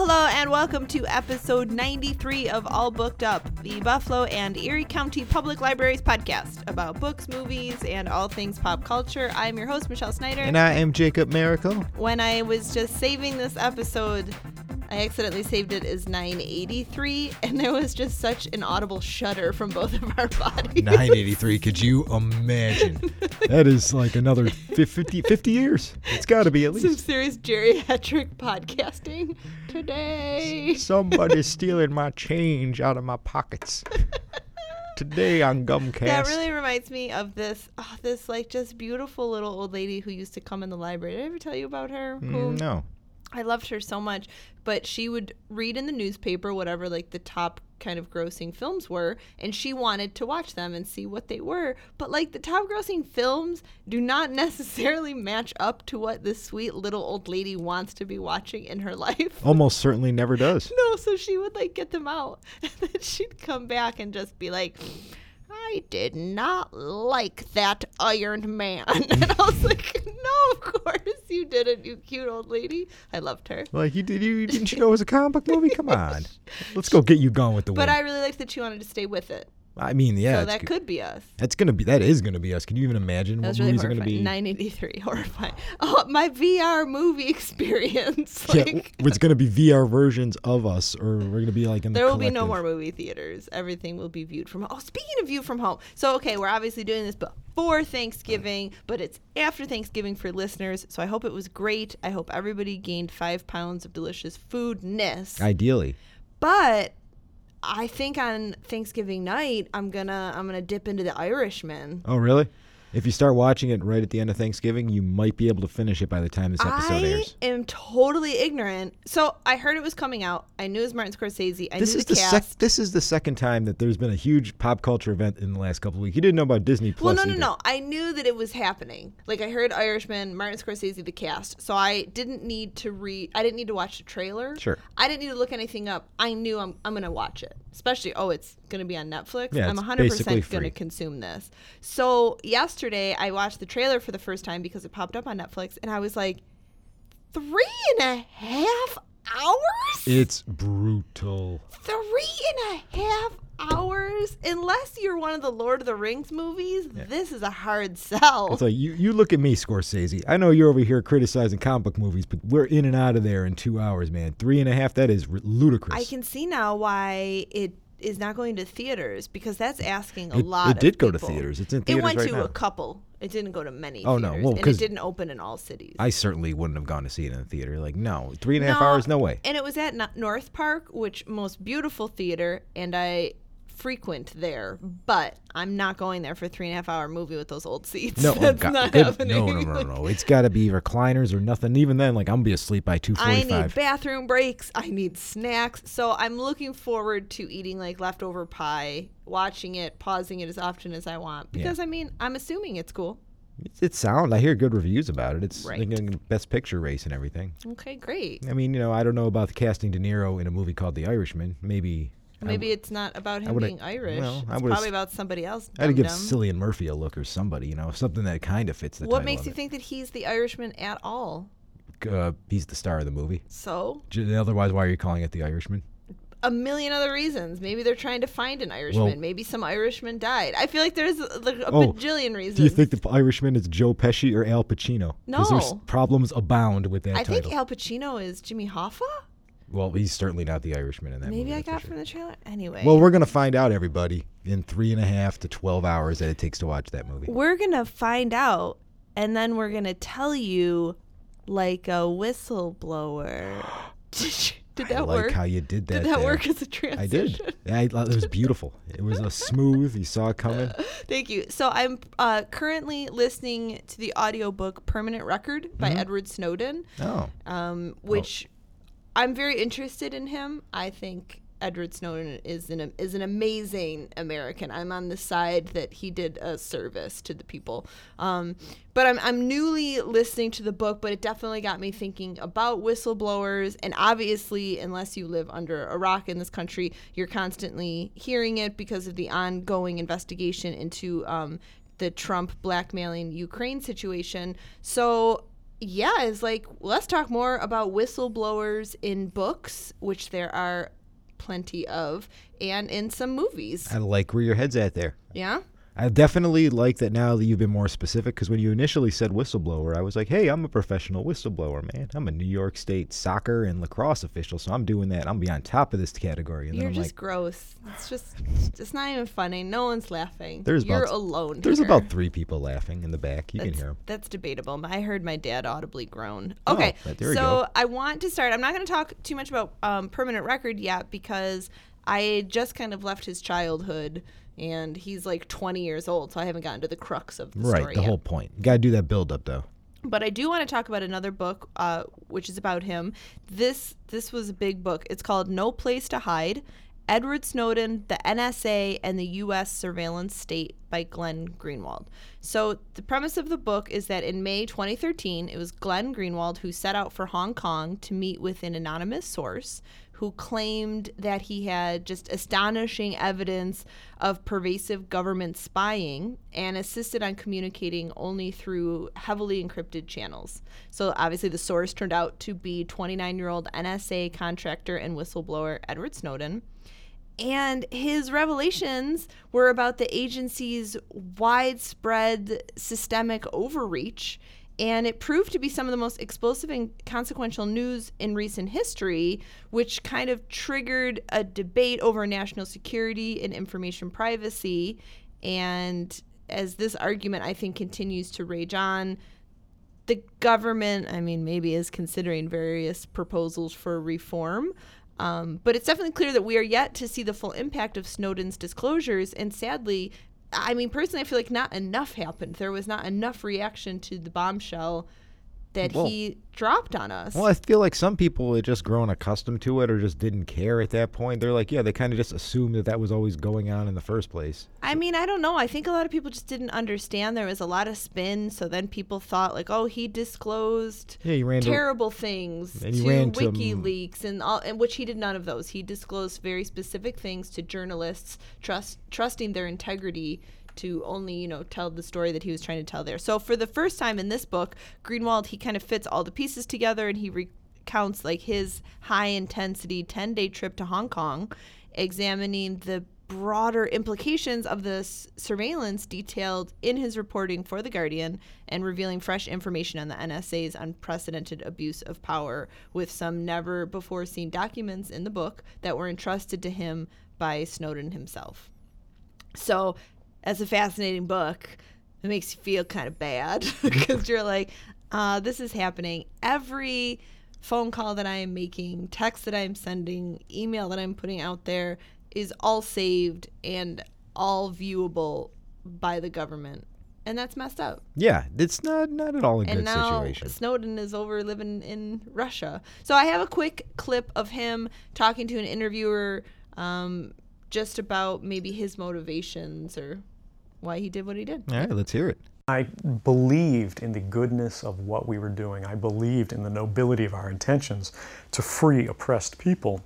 Hello, hello, and welcome to episode 93 of All Booked Up, the Buffalo and Erie County Public Libraries podcast about books, movies, and all things pop culture. I'm your host, Michelle Snyder. And I am Jacob Miracle. when I was just saving this episode, I accidentally saved it as 983, and there was just such an audible shudder from both of our bodies. 983, could you imagine? that is like another 50, 50 years. It's got to be at least. Some least. serious geriatric podcasting today. Somebody's stealing my change out of my pockets. Today on Gumcast. That really reminds me of this, oh, this like just beautiful little old lady who used to come in the library. Did I ever tell you about her? Mm, no. I loved her so much, but she would read in the newspaper whatever like the top kind of grossing films were, and she wanted to watch them and see what they were. But like the top grossing films do not necessarily match up to what this sweet little old lady wants to be watching in her life. Almost certainly never does. No, so she would like get them out, and then she'd come back and just be like, "I did not like that Iron Man," and I was like, "No, of course you didn't, you cute old lady." I loved her, Like, you, did you, didn't you know it was a comic book movie? Come on. Let's go get you going with the wind." but wind. I really liked that she wanted to stay with it. I mean, yeah. so that could be us. That's gonna be. That is gonna be us. Can you even imagine what really movies are gonna be? 983, horrifying. Oh, my VR movie experience. Yeah, it's gonna be VR versions of us, or we're gonna be like in the. There will be no more movie theaters. Everything will be viewed from home. Oh, speaking of view from home. So, okay, we're obviously doing this before Thanksgiving, but it's after Thanksgiving for listeners. So I hope it was great. I hope everybody gained five pounds of delicious foodness. Ideally. but I think on Thanksgiving night, I'm gonna I'm gonna dip into the Irishman. Oh, really? If you start watching it right at the end of Thanksgiving, you might be able to finish it by the time this episode I airs. I am totally ignorant. So I heard it was coming out. I knew it was Martin Scorsese. I This knew is the the cast. sec- this is the second time that there's been a huge pop culture event in the last couple of weeks. You didn't know about Disney Plus. Well, no, no, either. no. I knew that it was happening. Like I heard Irishman, Martin Scorsese, the cast. So I didn't need to read. I didn't need to watch the trailer. Sure. I didn't need to look anything up. I knew I'm I'm gonna watch it. Especially oh, it's gonna be on Netflix. Yeah, I'm 100 percent gonna free. consume this. So yesterday I watched the trailer for the first time because it popped up on Netflix, and I was like, three and a half hours. It's brutal. three and a half hours unless you're one of the lord of the rings movies this is a hard sell It's like you, you look at me, Scorsese. I know you're over here criticizing comic book movies, but we're in and out of there in two hours, man. Three and a half, that is r- ludicrous. i can see now why it is not going to theaters because that's asking a It- lot it did go to theaters. It's in it went right to now. a couple it didn't go to many Oh, no. theaters, Well, and it didn't open in all cities I certainly wouldn't have gone to see it in the theater. Like, no. Three and a half No, hours? No way. and it was at north park which most beautiful theater and i frequent there but i'm not going there for a three and a half hour movie with those old seats No, oh, that's God, not good- happening no, no, no, no. It's got to be recliners or nothing. Even then, like I'm gonna be asleep by two I need bathroom breaks. I need snacks. So I'm looking forward to eating like leftover pie, watching it, pausing it as often as I want. Because I mean, I'm assuming it's cool. It's, it's sound. I hear good reviews about it. It's Right. like the best picture race and everything. Okay, great. I mean, you know, I don't know about the casting De Niro in a movie called The Irishman. Maybe. Maybe w- it's not about him being Irish. well, it's probably about somebody else. I would give. Cillian Murphy a look or somebody, you know, something that kind of fits the What makes you it. think that he's the Irishman at all? Uh, he's the star of the movie. So, J- Otherwise, why are you calling it The Irishman? a million other reasons. Maybe they're trying to find an Irishman. Well- Maybe some Irishman died. I feel like there's like a Oh, bajillion reasons. Do you think the Irishman is Joe Pesci or Al Pacino? there's No. problems abound with that I title. think Al Pacino is Jimmy Hoffa? Well, he's certainly not the Irishman in that Maybe movie. I got sure. from the trailer. Anyway. Well, we're gonna find out, everybody, in three and a half to twelve hours that it takes to watch that movie. we're gonna find out and then we're gonna tell you like a whistleblower did, that I like work how you did that. did that there. work as a transition I did. I, it was beautiful. It was a smooth. You saw it coming. thank you so i'm uh, currently listening to the audiobook permanent record by edward snowden Oh, um, which i'm very interested in him i think Edward Snowden is an is an amazing American. I'm on the side that he did a service to the people. Um, but I'm I'm newly listening to the book, but it definitely got me thinking about whistleblowers. And obviously, unless you live under a rock in this country, you're constantly hearing it because of the ongoing investigation into um, the Trump blackmailing Ukraine situation. So yeah, is like let's talk more about whistleblowers in books, which there are plenty of, and in some movies. I like where your head's at there. Yeah. I definitely like that now that you've been more specific because when you initially said whistleblower, I was like, hey, I'm a professional whistleblower, man. I'm a New York State soccer and lacrosse official, so I'm doing that. I'm be on top of this category. And You're then I'm just like, gross. It's just, it's not even funny. No one's laughing. There's You're about- alone. there's here. about three people laughing in the back. You can hear them. that's debatable. I heard my dad audibly groan. Oh, Okay, we so go. I want to start. I'm not going to talk too much about um, permanent record yet because I just kind of left his childhood, and he's like 20 years old, so I haven't gotten to the crux of the Right, story the yet. whole point. You got to do that build up, though. But I do want to talk about another book, uh, which is about him. This this was a big book. It's called No Place to Hide: Edward Snowden, the NSA, and the U.S. Surveillance State by Glenn Greenwald. So the premise of the book is that in May 2013, it was Glenn Greenwald who set out for Hong Kong to meet with an anonymous source who claimed that he had just astonishing evidence of pervasive government spying and insisted on communicating only through heavily encrypted channels. So, obviously, the source turned out to be 29 year old NSA contractor and whistleblower Edward Snowden. And his revelations were about the agency's widespread systemic overreach. And it proved to be some of the most explosive and consequential news in recent history, which kind of triggered a debate over national security and information privacy. And as this argument, I think, continues to rage on, the government, I mean, maybe is considering various proposals for reform. Um, but it's definitely clear that we are yet to see the full impact of Snowden's disclosures. And sadly, I mean, personally, I feel like not enough happened. There was not enough reaction to the bombshell that Well- he dropped on us. Well, I feel like some people had just grown accustomed to it or just didn't care at that point. They're like, yeah, they kind of just assumed that that was always going on in the first place. I mean, I don't know. I think a lot of people just didn't understand. There was a lot of spin. So then people thought, like, oh, he disclosed Yeah, you ran to terrible things And to he to, WikiLeaks and all, and which he did none of those. He disclosed very specific things to journalists, trust trusting their integrity to only you know tell the story that he was trying to tell there. So for the first time in this book, Greenwald he kind of fits all the pieces together and he recounts like his high intensity 10 day trip to Hong Kong, examining the broader implications of this surveillance detailed in his reporting for The Guardian and revealing fresh information on the NSA's unprecedented abuse of power with some never before seen documents in the book that were entrusted to him by Snowden himself. So, as a fascinating book, it makes you feel kind of bad because you're like, uh, this is happening. Every phone call that I am making, text that I'm sending, email that I'm putting out there is all saved and all viewable by the government. And that's messed up. Yeah, it's not not at all a And good situation. Snowden is over living in Russia. So I have a quick clip of him talking to an interviewer um, just about maybe his motivations or why he did what he did. All right, let's hear it. I believed in the goodness of what we were doing. I believed in the nobility of our intentions to free oppressed people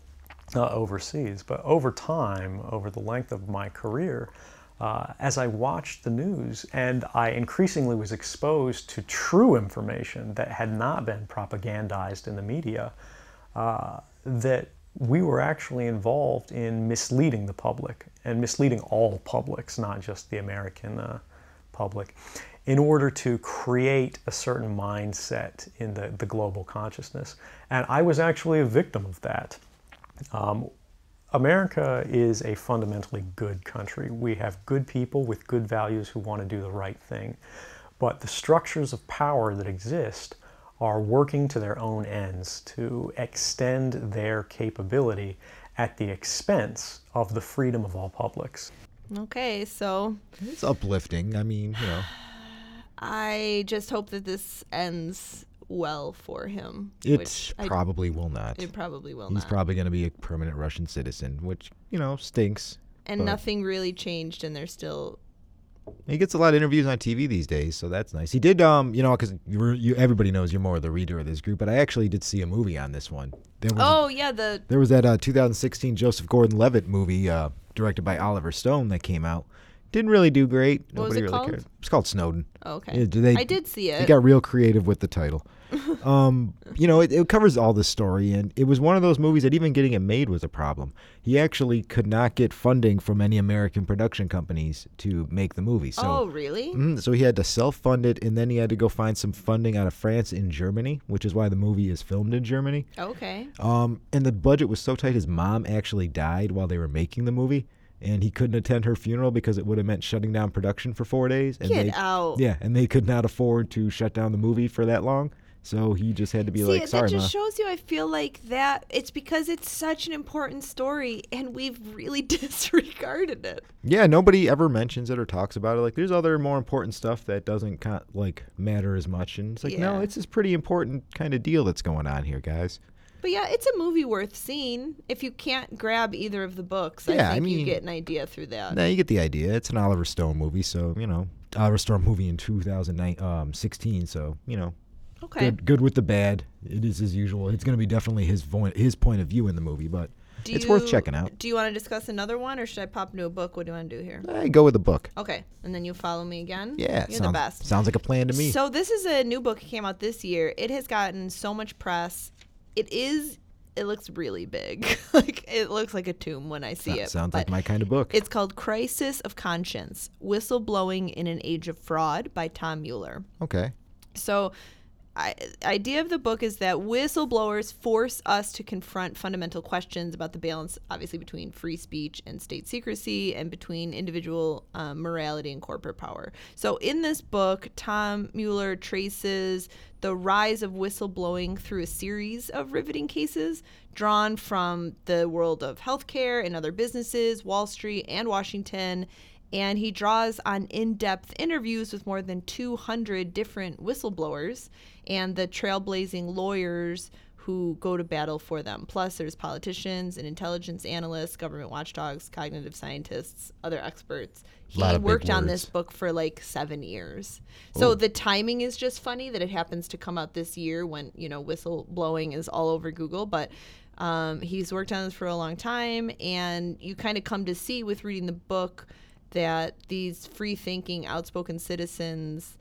uh, overseas. But over time, over the length of my career, uh, as I watched the news and I increasingly was exposed to true information that had not been propagandized in the media, uh, that we were actually involved in misleading the public and misleading all publics, not just the American uh, public, in order to create a certain mindset in the, the global consciousness. And I was actually a victim of that. Um, America is a fundamentally good country. We have good people with good values who want to do the right thing. But the structures of power that exist are working to their own ends to extend their capability at the expense of the freedom of all publics. Okay, so It's uplifting. I mean, you know, I just hope that this ends well for him. it which I- probably will not. it probably will He's not. He's probably going to be a permanent Russian citizen, which you know stinks. and but- nothing really changed, and they're still. He gets a lot of interviews on TV these days, so that's nice. He did, um, you know, because you, you everybody knows you're more of the reader of this group, but I actually did see a movie on this one. There was Oh yeah, the there was that uh, 2016 Joseph Gordon-Levitt movie uh, directed by Oliver Stone that came out. Didn't really do great. What was Nobody it really called? cared. It's called Snowden. Oh, okay. Yeah, they- I did see They it. got real creative with the title. um, you know, it, it covers all the story, and it was one of those movies that even getting it made was a problem. He actually could not get funding from any American production companies to make the movie. So, oh, really? Mhm, so he had to self-fund it, and then he had to go find some funding out of France and Germany, which is why the movie is filmed in Germany. Okay. Um, and the budget was so tight, his mom actually died while they were making the movie, and he couldn't attend her funeral because it would have meant shutting down production for four days. And Get they, out. Yeah, and they could not afford to shut down the movie for that long, so he just had to be See, like, that "Sorry, just ma." shows you. I feel like that it's because it's such an important story, and we've really disregarded it. yeah, nobody ever mentions it or talks about it. Like, there's other more important stuff that doesn't con- like matter as much, and it's like, no, it's this pretty important kind of deal that's going on here, guys. But yeah, it's a movie worth seeing. If you can't grab either of the books, Yeah, I I think you get an idea through that. Now you get the idea. It's an Oliver Stone movie, so you know, Oliver Stone movie in 2016. Um, so you know, okay. good good with the bad. It is as usual. It's going to be definitely his vo- his point of view in the movie, but Do it's worth checking out. Do you want to discuss another one, or should I pop into a book? What do you want to do here? I go with the book. Okay, and then you follow me again. Yeah, you're sounds, the best. Sounds like a plan to me. So this is a new book that came out this year. It has gotten so much press. It is. It looks really big. like it looks like a tomb when I see That it. sounds like my kind of book. It's called Crisis of Conscience: Whistleblowing in an Age of Fraud by Tom Mueller. okay. So, I, idea of the book is that whistleblowers force us to confront fundamental questions about the balance, obviously, between free speech and state secrecy, and between individual um, morality and corporate power. So, in this book, Tom Mueller traces the rise of whistleblowing through a series of riveting cases drawn from the world of healthcare and other businesses, Wall Street, and Washington and he draws on in-depth interviews with more than 200 different whistleblowers and the trailblazing lawyers who go to battle for them. Plus, there's politicians and intelligence analysts, government watchdogs, cognitive scientists, other experts. He Lot of big worked on this book for like seven years. So the timing is just funny that it happens to come out this year when, you know, whistleblowing is all over Google. But um, he's worked on this for a long time. And you kind of come to see with reading the book that these free thinking, outspoken citizens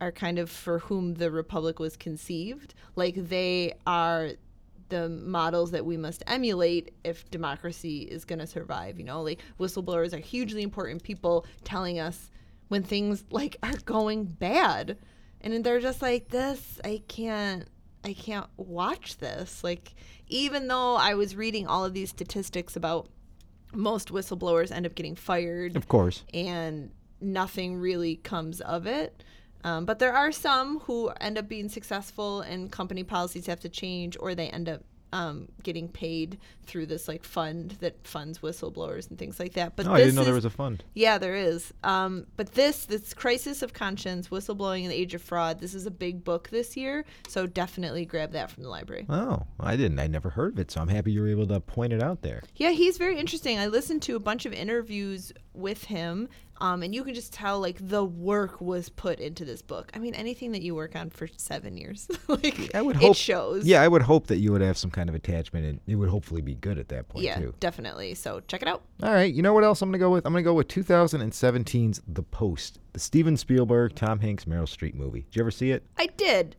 are kind of for whom the republic was conceived. Like they are the models that we must emulate if democracy is going to survive. You know, like whistleblowers are hugely important people telling us when things like are going bad, and they're just like this. I can't. I can't watch this. Like, even though I was reading all of these statistics about most whistleblowers end up getting fired Of course. and nothing really comes of it. Um, but there are some who end up being successful, and company policies have to change, or they end up um, getting paid through this like fund that funds whistleblowers and things like that. But No, I didn't know there was a fund. yeah, there is. Um, but this, this crisis of conscience, whistleblowing in the age of fraud. This is a big book this year, so definitely grab that from the library. Oh, I didn't. I never heard of it, so I'm happy you were able to point it out there. Yeah, he's very interesting. I listened to a bunch of interviews with him, um, and you can just tell like the work was put into this book. I mean, anything that you work on for seven years, like I would it hope. shows. Yeah, I would hope that you would have some kind of attachment, and it would hopefully be good at that point yeah, too. definitely. So check it out. All right, you know what else I'm gonna go with? I'm gonna go with 2017's The Post, the Steven Spielberg, Tom Hanks, Meryl Streep movie. Did you ever see it? I did.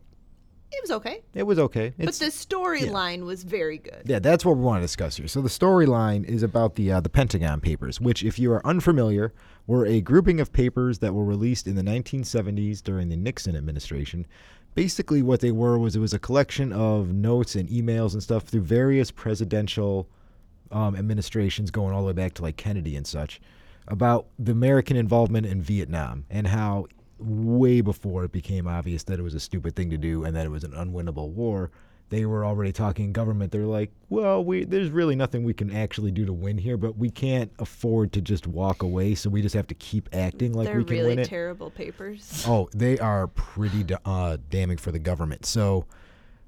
It was okay, It was okay. but the storyline was very good. yeah, that's what we want to discuss here. So the storyline is about the uh, the Pentagon Papers, which, if you are unfamiliar, were a grouping of papers that were released in the 1970s during the Nixon administration. Basically, what they were was it was a collection of notes and emails and stuff through various presidential um, administrations, going all the way back to like Kennedy and such, about the American involvement in Vietnam and how way before it became obvious that it was a stupid thing to do and that it was an unwinnable war, they were already talking government. They're like, well, we there's really nothing we can actually do to win here, but we can't afford to just walk away, so we just have to keep acting like They're we can really win it. terrible papers. Oh, they are pretty uh, damning for the government. So,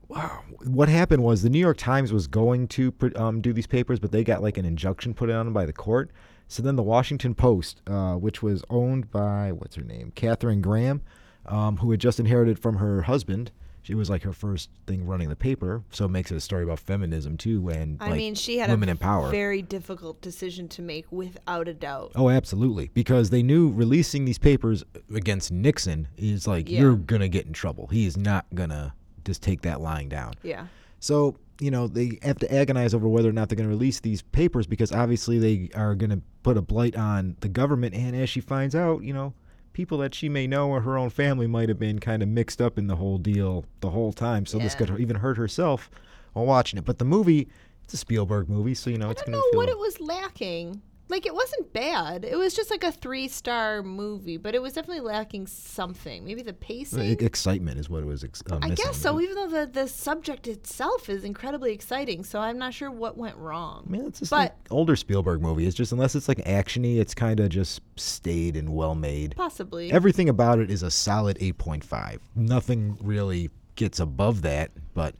wow, what happened was the New York Times was going to um, do these papers, but they got like an injunction put on them by the court. So then the Washington Post, uh, which was owned by what's her name, Katharine Graham, um, who had just inherited from her husband, It was like her first thing running the paper, so it makes it a story about feminism too, and I like, mean, she had women a in power. very difficult decision to make, without a doubt. Oh, absolutely. Because they knew releasing these papers against Nixon is like Yeah. you're gonna get in trouble. He is not gonna just take that lying down. Yeah. So you know they have to agonize over whether or not they're going to release these papers because obviously they are going to put a blight on the government. And as she finds out, you know, people that she may know or her own family might have been kind of mixed up in the whole deal the whole time. So this could even hurt herself while watching it. But the movie, it's a Spielberg movie, so you know it's going to I don't know what it was lacking. Like it wasn't bad. It was just like a three star movie, but it was definitely lacking something. Maybe the pacing. E- excitement is what it was. Ex- uh, I guess so, even though the, the subject itself is incredibly exciting. So I'm not sure what went wrong. I mean, it's just But- like older Spielberg movie. It's just unless it's like actiony, it's kind of just staid and well made. Possibly. Everything about it is a solid 8.5. Nothing really gets above that, but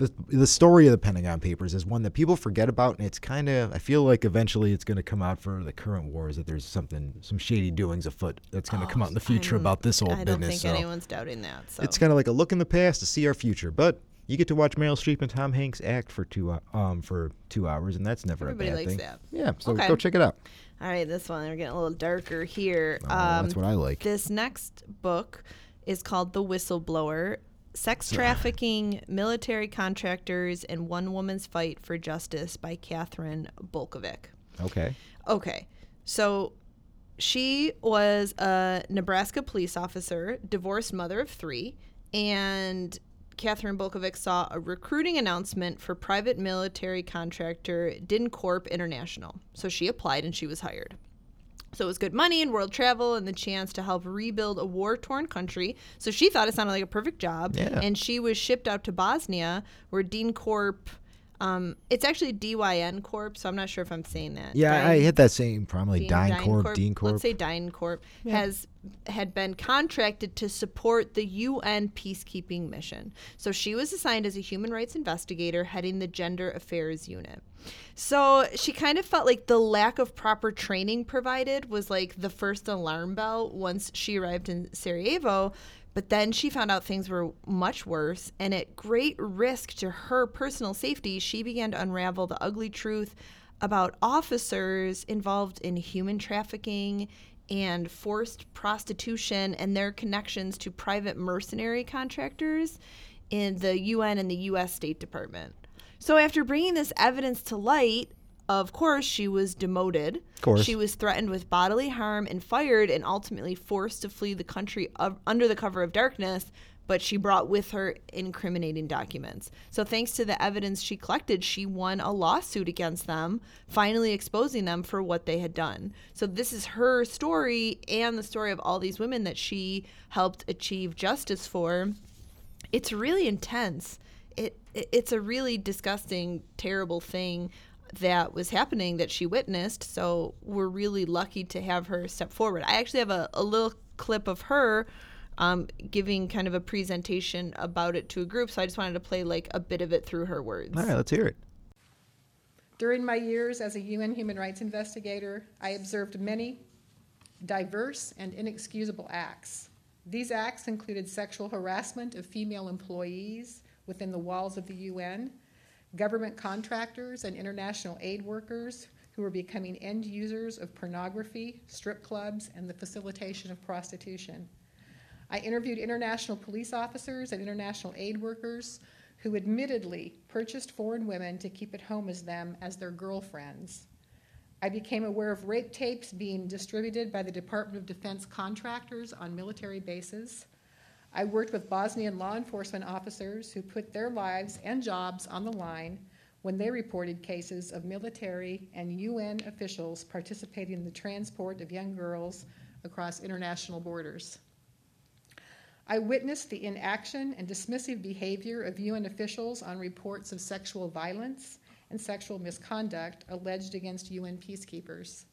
the the story of the Pentagon Papers is one that people forget about, and it's kind of I feel like eventually it's going to come out for the current wars that there's something some shady doings afoot that's going to come out in the future I'm- about this whole business. I don't business. think so anyone's doubting that. So it's kind of like a look in the past to see our future, but. You get to watch Meryl Streep and Tom Hanks act for two um for two hours, and that's never Everybody a bad likes thing. that. Yeah, so Okay. go check it out. all right, this one we're getting a little darker here. Oh, um, that's what I like. This next book is called The Whistleblower Sex Trafficking, Military Contractors, and One Woman's Fight for Justice by Kathryn Bolkovac. Okay. Okay, so she was a Nebraska police officer, divorced mother of three, and Kathryn Bolkovac saw a recruiting announcement for private military contractor DynCorp International. So she applied and she was hired. So it was good money and world travel and the chance to help rebuild a war torn country. So she thought it sounded like a perfect job. Yeah. And she was shipped out to Bosnia where Dean Corp, um, it's actually DYN Corp, so I'm not sure if I'm saying that. Yeah, I hit that same probably Dean Dine Corp, DynCorp, Dean Corp. Let's say DynCorp has had been contracted to support the UN peacekeeping mission. So she was assigned as a human rights investigator heading the gender affairs unit. So she kind of felt like the lack of proper training provided was like the first alarm bell once she arrived in Sarajevo. But then she found out things were much worse, and at great risk to her personal safety, she began to unravel the ugly truth about officers involved in human trafficking and forced prostitution and their connections to private mercenary contractors in the UN and the US State Department. So after bringing this evidence to light, of course, she was demoted. Of course. She was threatened with bodily harm and fired and ultimately forced to flee the country of, under the cover of darkness, but she brought with her incriminating documents. So, thanks to the evidence she collected, she won a lawsuit against them, finally exposing them for what they had done. So, this is her story and the story of all these women that she helped achieve justice for it's really intense. It, it it's a really disgusting, terrible thing that was happening that she witnessed. So we're really lucky to have her step forward. I actually have a, a little clip of her um, giving kind of a presentation about it to a group. So I just wanted to play like a bit of it through her words. All right, let's hear it. During my years as a UN human rights investigator, I observed many diverse and inexcusable acts. These acts included sexual harassment of female employees within the walls of the UN, government contractors and international aid workers who were becoming end users of pornography, strip clubs, and the facilitation of prostitution. I interviewed international police officers and international aid workers who admittedly purchased foreign women to keep at home as them as their girlfriends. I became aware of rape tapes being distributed by the Department of Defense contractors on military bases. I worked with Bosnian law enforcement officers who put their lives and jobs on the line when they reported cases of military and UN officials participating in the transport of young girls across international borders. I witnessed the inaction and dismissive behavior of UN officials on reports of sexual violence and sexual misconduct alleged against UN peacekeepers.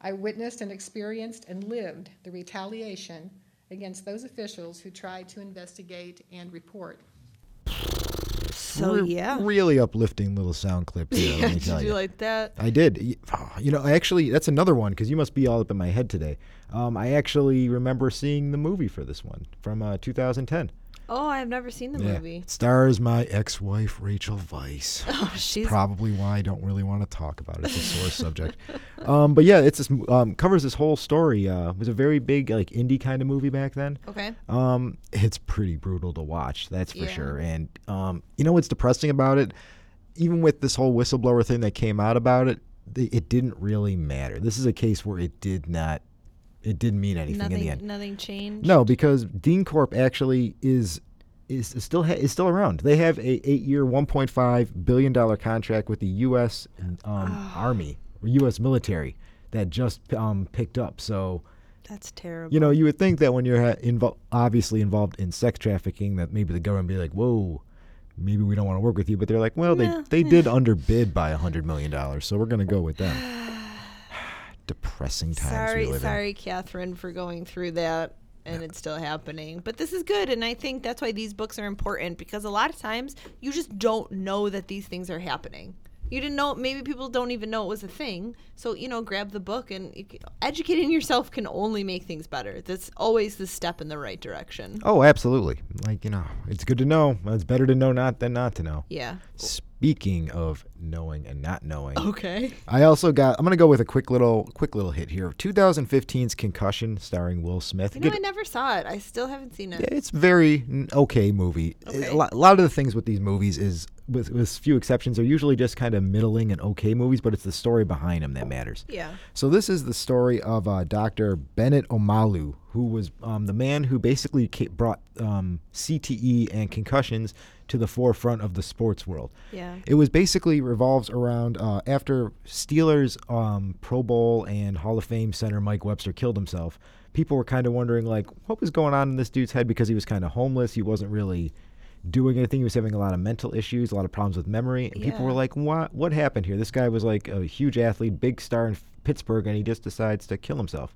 I witnessed and experienced and lived the retaliation against those officials who tried to investigate and report. So Re- yeah. Really uplifting little sound clip here. yeah did you you. like that? I did. Oh, You know, actually, that's another one because you must be all up in my head today. Um, I actually remember seeing the movie for this one from uh, 2010. Oh, I've never seen the Yeah. movie. It stars my ex-wife Rachel Weisz. Oh, she's Probably why I don't really want to talk about it. It's a sore subject. Um, but yeah, it's this um, covers this whole story. Uh, it was a very big like indie kind of movie back then. okay. Um, it's pretty brutal to watch, that's for Yeah. sure. And um, you know what's depressing about it? Even with this whole whistleblower thing that came out about it, it didn't really matter. This is a case where it did not, it didn't mean anything in the end. Nothing changed. No, because Dean Corp actually is is, is still ha- is still around. They have a eight year, one point five billion dollar contract with the U.S. Um, Army or U.S. military that just um, picked up. So That's terrible. you know, you would think that when you're ha- invo- obviously involved in sex trafficking, that maybe the government would be like, "Whoa, maybe we don't want to work with you." But they're like, "Well, they Yeah, they did underbid by a hundred million dollars, so we're going to go with them." Depressing times we sorry, in. sorry, Catherine, for going through that. And it's still happening. But this is good. And I think that's why these books are important because a lot of times you just don't know that these things are happening. You didn't know, maybe people don't even know it was a thing. So, you know, grab the book and you educating yourself can only make things better. That's always the step in the right direction. Oh, absolutely. Like you know, it's good to know. It's better to know not than not to know. Yeah. Speaking of knowing and not knowing, Okay. I also got. I'm gonna go with a quick little, quick little hit here. 2015's Concussion, starring Will Smith. You know, Good- I never saw it. I still haven't seen it. It's very okay movie. Okay. A, lot, a lot of the things with these movies is, with, with few exceptions, are usually just kind of middling and okay movies, but it's the story behind them that matters. Yeah. So this is the story of uh, Dr. Bennett Omalu, who was um, the man who basically brought um, CTE and concussions to the forefront of the sports world. Yeah. It was basically revolves around uh, after Steelers um, Pro Bowl and Hall of Fame center Mike Webster killed himself. People were kind of wondering like what was going on in this dude's head because he was kind of homeless. He wasn't really doing anything. He was having a lot of mental issues, a lot of problems with memory. And people were like, "What? What happened here? This guy was like a huge athlete, big star in Pittsburgh, and he just decides to kill himself."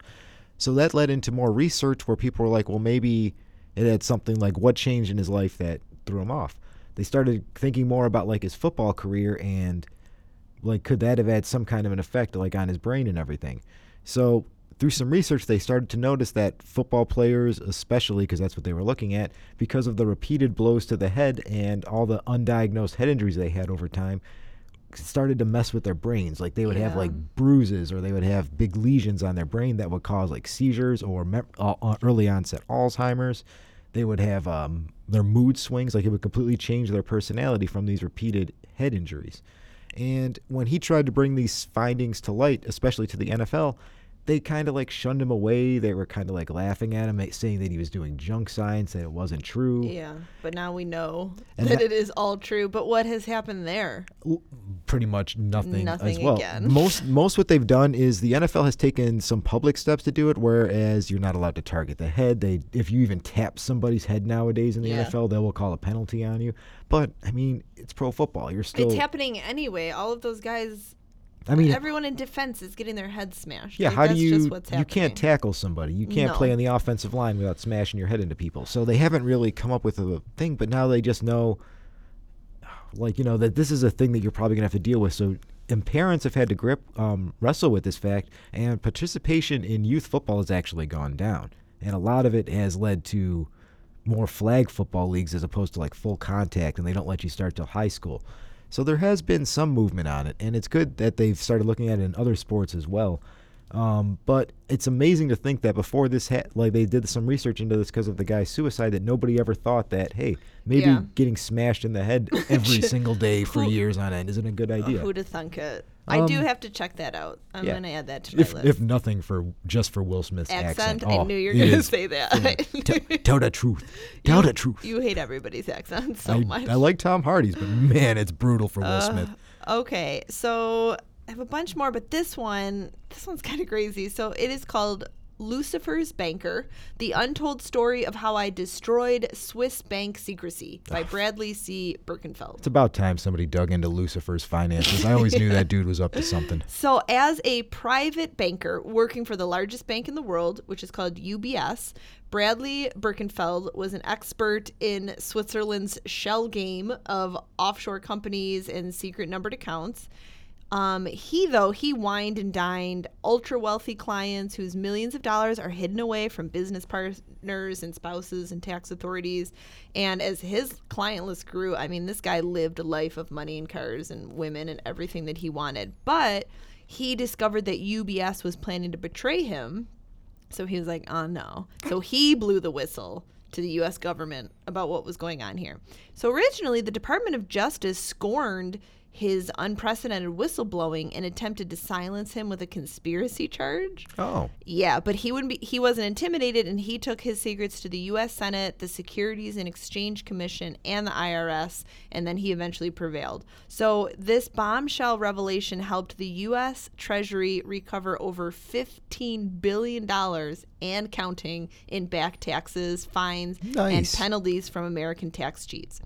So that led into more research where people were like, "Well, maybe it had something like what changed in his life that threw him off." They started thinking more about like his football career and like could that have had some kind of an effect like on his brain and everything. So through some research, they started to notice that football players, especially because that's what they were looking at, because of the repeated blows to the head and all the undiagnosed head injuries they had over time, started to mess with their brains. Like they would have like bruises or they would have big lesions on their brain that would cause like seizures or mem- uh, uh, early onset Alzheimer's. They would have um, their mood swings, like it would completely change their personality from these repeated head injuries. And when he tried to bring these findings to light, especially to the NFL, they kind of like shunned him away. They were kind of like laughing at him, saying that he was doing junk science, that it wasn't true. Yeah. But now we know that that- it is all true. But what has happened there? Pretty much nothing, as Nothing well. again. Most most what they've done is the NFL has taken some public steps to do it, whereas you're not allowed to target the head. They if you even tap somebody's head nowadays in the Yeah. NFL, they will call a penalty on you. But I mean, it's pro football. You're still. it's happening anyway. All of those guys, I mean, everyone in defense is getting their head smashed. Yeah, Like, how do you Just what's you can't tackle somebody. You can't play on the offensive line without smashing your head into people. So they haven't really come up with a thing, but now they just know like you know that this is a thing that you're probably going to have to deal with. So and parents have had to grip um, wrestle with this fact and participation in youth football has actually gone down. And a lot of it has led to more flag football leagues as opposed to like full contact and they don't let you start till high school. So there has been some movement on it, and it's good that they've started looking at it in other sports as well. Um, but it's amazing to think that before this, ha- like they did some research into this because of the guy's suicide, that nobody ever thought that, hey, maybe Yeah. getting smashed in the head every single day for Who- years on end isn't a good idea. Who'd have thunk it? I do Um, have to check that out. I'm yeah. gonna add that to my If, list. if nothing for just for Will Smith's accent. accent. I Oh, knew you were gonna is- say that. T- tell the truth. Tell the truth. You hate everybody's accent so I, much. I like Tom Hardy's, but man, it's brutal for Will Smith. Okay, so I have a bunch more, but this one, this one's kind of crazy. So it is called Lucifer's Banker: The Untold Story of How I Destroyed Swiss Bank Secrecy by Bradley C. Birkenfeld. It's about time somebody dug into Lucifer's finances. I always knew that dude was up to something. So, as a private banker working for the largest bank in the world, which is called UBS, Bradley Birkenfeld was an expert in Switzerland's shell game of offshore companies and secret numbered accounts. Um, he though he wined and dined ultra wealthy clients whose millions of dollars are hidden away from business partners and spouses and tax authorities. And as his client list grew, I mean, this guy lived a life of money and cars and women and everything that he wanted. But he discovered that UBS was planning to betray him. So he was like, oh no. So he blew the whistle to the US government about what was going on here. So originally, the Department of Justice scorned his unprecedented whistleblowing and attempted to silence him with a conspiracy charge. Oh. Yeah, but he wouldn't be he wasn't intimidated and he took his secrets to the US Senate, the Securities and Exchange Commission, and the IRS, and then he eventually prevailed. So this bombshell revelation helped the US Treasury recover over 15 billion dollars and counting in back taxes, fines, and penalties from American tax cheats.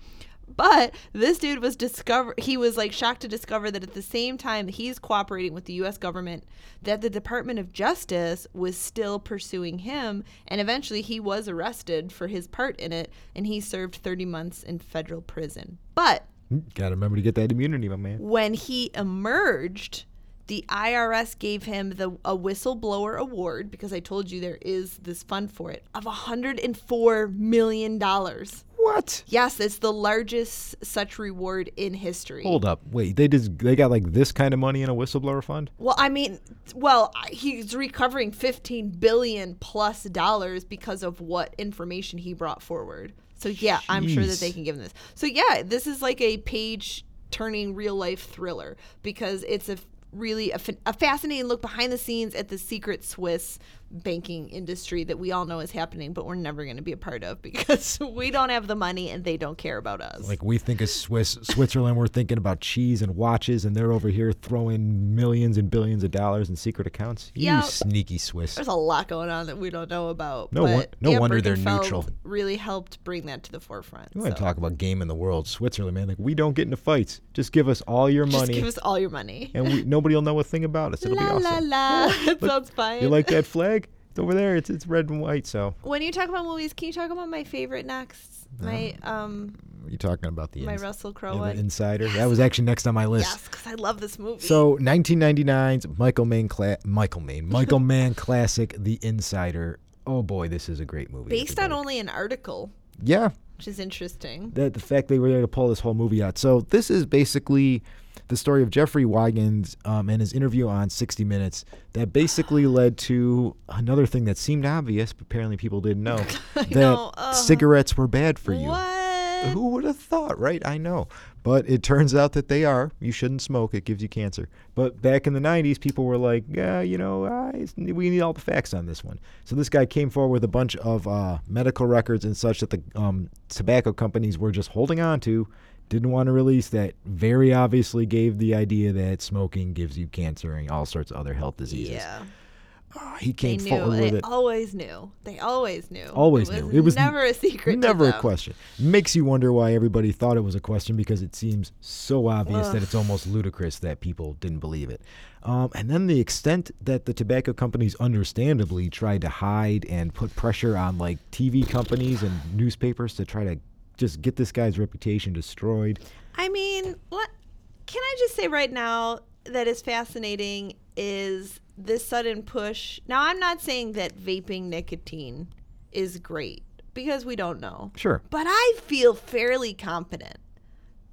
But this dude was discover he was like shocked to discover that at the same time he's cooperating with the US government that the Department of Justice was still pursuing him and eventually he was arrested for his part in it and he served 30 months in federal prison. But hmm, Gotta remember to get that immunity, my man. when he emerged, the IRS gave him the a whistleblower award because I told you there is this fund for it of 104 million dollars. What? Yes, it's the largest such reward in history. Hold up. Wait, they just they got like this kind of money in a whistleblower fund? Well, I mean, well, he's recovering 15 billion plus dollars because of what information he brought forward. So yeah, I'm sure that they can give him this. So yeah, this is like a page turning real life thriller because it's a really a, a fascinating look behind the scenes at the secret Swiss banking industry that we all know is happening, but we're never going to be a part of because we don't have the money and they don't care about us. Like we think of Swiss Switzerland, we're thinking about cheese and watches, and they're over here throwing millions and billions of dollars in secret accounts. You Yeah. sneaky Swiss. There's a lot going on that we don't know about. No no wonder they're neutral. Really helped bring that to the forefront. You want so. to talk about game in the world, Switzerland, man? Like we don't get into fights. Just give us all your money. Just give us all your money. and we, nobody will know a thing about us. It'll la be awesome. la la. It sounds fine. You like that flag? It's over there. It's it's red and white. So when you talk about movies, can you talk about my favorite next? My um you talking about the my ins- Russell Crowe yeah, the one. Insider? That was actually next on my list. Yes, because I love this movie. So 1999's Michael Mann cla- Michael Mann Michael Mann classic The Insider. Oh boy, this is a great movie. based on only an article, yeah, which is interesting. the the fact they were able to pull this whole movie out. So this is basically the story of Jeffrey Wigand um, and his interview on 60 Minutes that basically led to another thing that seemed obvious, but apparently people didn't know that know, ugh. cigarettes were bad for you. What? Who would have thought, right? I know. But it turns out that they are. You shouldn't smoke, it gives you cancer. But back in the 90s, people were like, yeah, you know, uh, we need all the facts on this one. So this guy came forward with a bunch of uh, medical records and such that the um, tobacco companies were just holding on to, didn't want to release that. Very obviously gave the idea that smoking gives you cancer and all sorts of other health diseases. Yeah, Uh, he they came knew. forward They with it. always knew. They always knew. Always it knew. It was never a secret. Never a question. Makes you wonder why everybody thought it was a question because it seems so obvious that it's almost ludicrous that people didn't believe it. Um, and then the extent that the tobacco companies understandably tried to hide and put pressure on like TV companies and newspapers to try to just get this guy's reputation destroyed. I mean, what can I just say right now that is fascinating is this sudden push. Now, I'm not saying that vaping nicotine is great because we don't know. Sure. But I feel fairly confident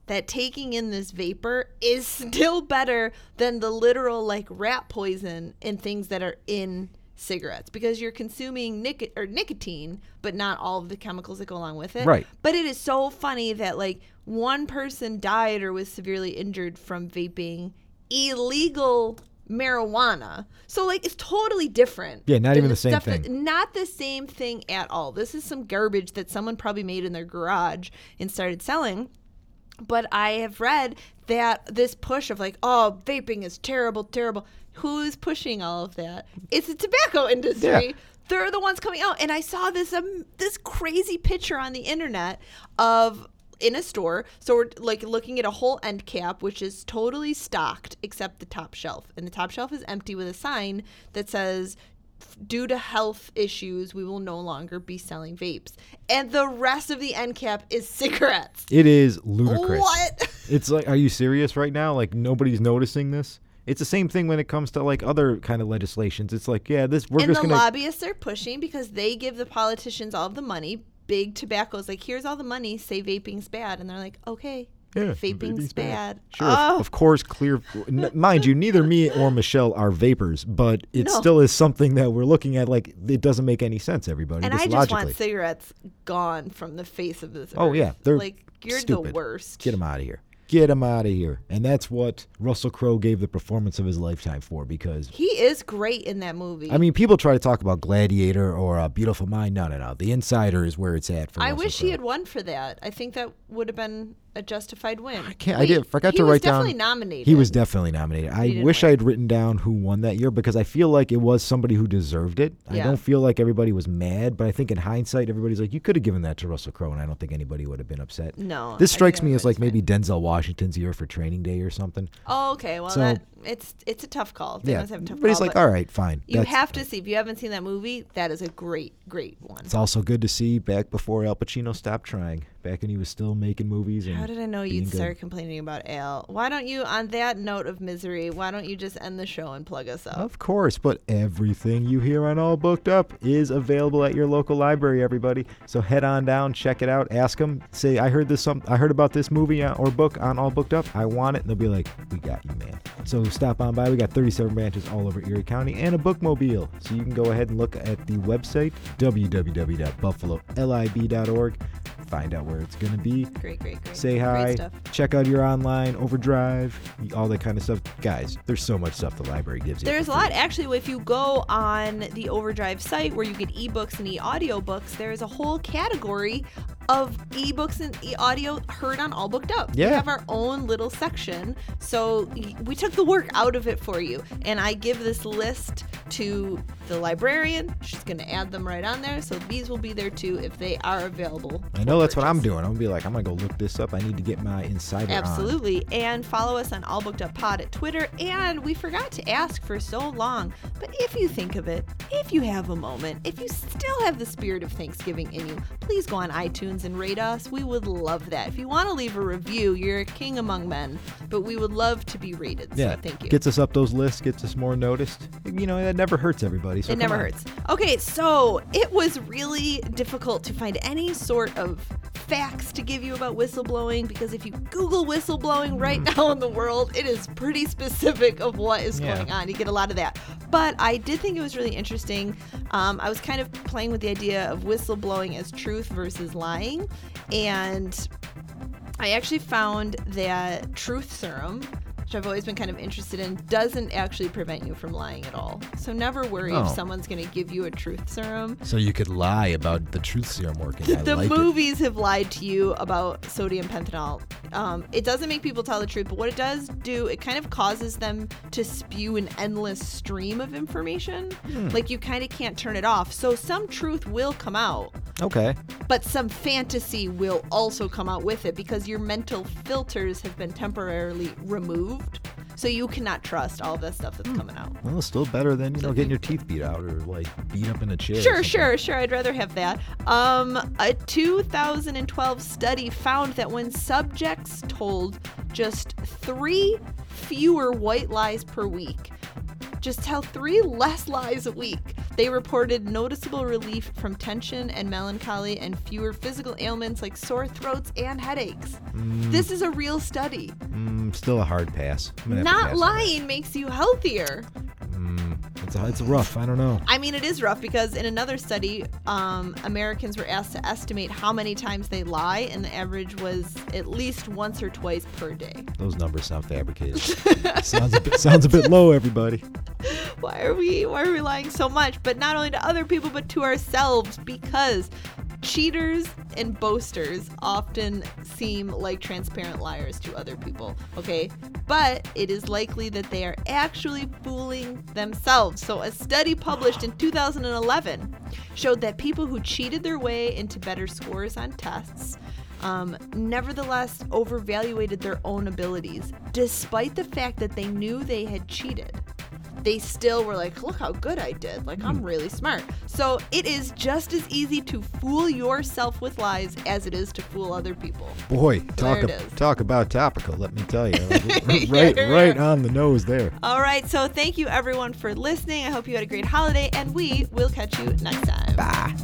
that taking in this vapor is still better than the literal like rat poison and things that are in cigarettes because you're consuming nic- or nicotine but not all of the chemicals that go along with it. Right. But it is so funny that like one person died or was severely injured from vaping illegal marijuana. So like it's totally different. Yeah, not even the same stuff that- thing. not the same thing at all. This is some garbage that someone probably made in their garage and started selling. But I have read that this push of like, oh, vaping is terrible, terrible. Who's pushing all of that? It's the tobacco industry. Yeah. They're the ones coming out. And I saw this um, this crazy picture on the internet of in a store. So we're like looking at a whole end cap, which is totally stocked except the top shelf. And the top shelf is empty with a sign that says due to health issues, we will no longer be selling vapes. And the rest of the end cap is cigarettes. It is ludicrous. What? It's like, are you serious right now? Like nobody's noticing this. It's the same thing when it comes to like other kind of legislations. It's like, yeah, this we're and the just gonna. lobbyists are pushing because they give the politicians all the money. Big tobacco's like, here's all the money. Say vaping's bad, and they're like, okay, Yeah, vaping's, bad. Sure, Oh. of, of course, clear. n- mind you, neither me or Michelle are vapors, but it No. still is something that we're looking at. Like it doesn't make any sense, everybody. And just I just logically. want cigarettes gone from the face of this. Oh earth. yeah, they're like you're stupid. the worst. Get them out of here. Get him out of here. And that's what Russell Crowe gave the performance of his lifetime for because He is great in that movie. I mean, people try to talk about Gladiator or A Beautiful Mind. No, no, no. The Insider is where it's at for I Russell wish Crowe. he had won for that. I think that would have been a justified win. I can't. I did. Forgot to write down. He was definitely nominated. He was definitely nominated. I wish win. I had written down who won that year because I feel like it was somebody who deserved it. Yeah. I don't feel like everybody was mad, but I think in hindsight, everybody's like, you could have given that to Russell Crowe, and I don't think anybody would have been upset. No, This strikes me as like maybe Denzel Washington's year for Training Day or something. Oh, okay. Well, So- that it's it's a tough call. They yeah, have a tough everybody's call, like, all right, fine. You have to see. If you haven't seen that movie, that is a great, great one. It's also good to see back before Al Pacino stopped trying, back when he was still making movies. And How did I know you'd good. start complaining about Al? Why don't you, on that note of misery, why don't you just end the show and plug us up? Of course, but everything you hear on All Booked Up is available at your local library, everybody. So head on down, check it out, ask them, say, "I heard this some, I heard about this movie uh, or book on All Booked Up. I want it." And they'll be like, "We got you, man." So stop on by. We got 37 branches all over Erie County and a bookmobile. So you can go ahead and look at the website www.buffalolib.org. Find out where it's going to be. Great, great, great. Say hi. stuff. Check out your online overdrive, all that kind of stuff. Guys, there's so much stuff the library gives you. There's a lot. Actually, if you go on the Overdrive site where you get ebooks and e-audio books, there is a whole category of ebooks and e-audio heard on All Booked Up. Yeah. We have our own little section. So we took the work out of it for you. And I give this list to the librarian. She's going to add them right on there. So these will be there too if they are available. I know that's what I'm doing. I'm gonna be like, I'm gonna go look this up. I need to get my insider on. Absolutely. And follow us on All Booked Up Pod at Twitter. And we forgot to ask for so long, but if you think of it, if you have a moment, if you still have the spirit of Thanksgiving in you, please go on iTunes and rate us. We would love that. If you want to leave a review, you're a king among men, but we would love to be rated. Yeah, thank you. Gets us up those lists, gets us more noticed. You know, that never hurts everybody. So it never on. hurts. Okay, so it was really difficult to find any sort of facts to give you about whistleblowing because if you Google whistleblowing right now in the world, it is pretty specific of what is Yeah. going on. You get a lot of that. But I did think it was really interesting. Um, I was kind of playing with the idea of whistleblowing as truth versus lying. And I actually found that truth serum, which I've always been kind of interested in, doesn't actually prevent you from lying at all. So never worry Oh. if someone's going to give you a truth serum. So you could lie about the truth serum working. The like it. movies have lied to you about sodium pentothal. Um, it doesn't make people tell the truth, but what it does do, it kind of causes them to spew an endless stream of information. Hmm. Like you kind of can't turn it off. So some truth will come out, Okay. but some fantasy will also come out with it because your mental filters have been temporarily removed. So you cannot trust all that stuff Hmm. that's coming out. Well, still better than you know getting your teeth beat out or like beat up in a chair. Sure, sure, sure. I'd rather have that. Um, a 2012 study found that when subjects told just three fewer white lies per week, just tell three less lies a week, they reported noticeable relief from tension and melancholy and fewer physical ailments like sore throats and headaches. This is a real study. Mm, still a hard pass. I'm gonna have to Not pass lying makes you healthier. Mm, it's a, it's rough. I don't know. I mean, it is rough because in another study, um, Americans were asked to estimate how many times they lie, and the average was at least once or twice per day. Those numbers sound fabricated. sounds a bit sounds a bit low, everybody. Why are we why are we lying so much? But not only to other people, but to ourselves, because cheaters and boasters often seem like transparent liars to other people. Okay, but it is likely that they are actually fooling themselves. So, a study published in 2011 showed that people who cheated their way into better scores on tests um, nevertheless overvaluated their own abilities, despite the fact that they knew they had cheated. They still were like, look how good I did. Like, I'm hmm. really smart. So it is just as easy to fool yourself with lies as it is to fool other people. Boy, talk is. talk about topical. Let me tell you, right, here right on the nose there. All right. So thank you everyone for listening. I hope you had a great holiday, and we will catch you next time. Bye.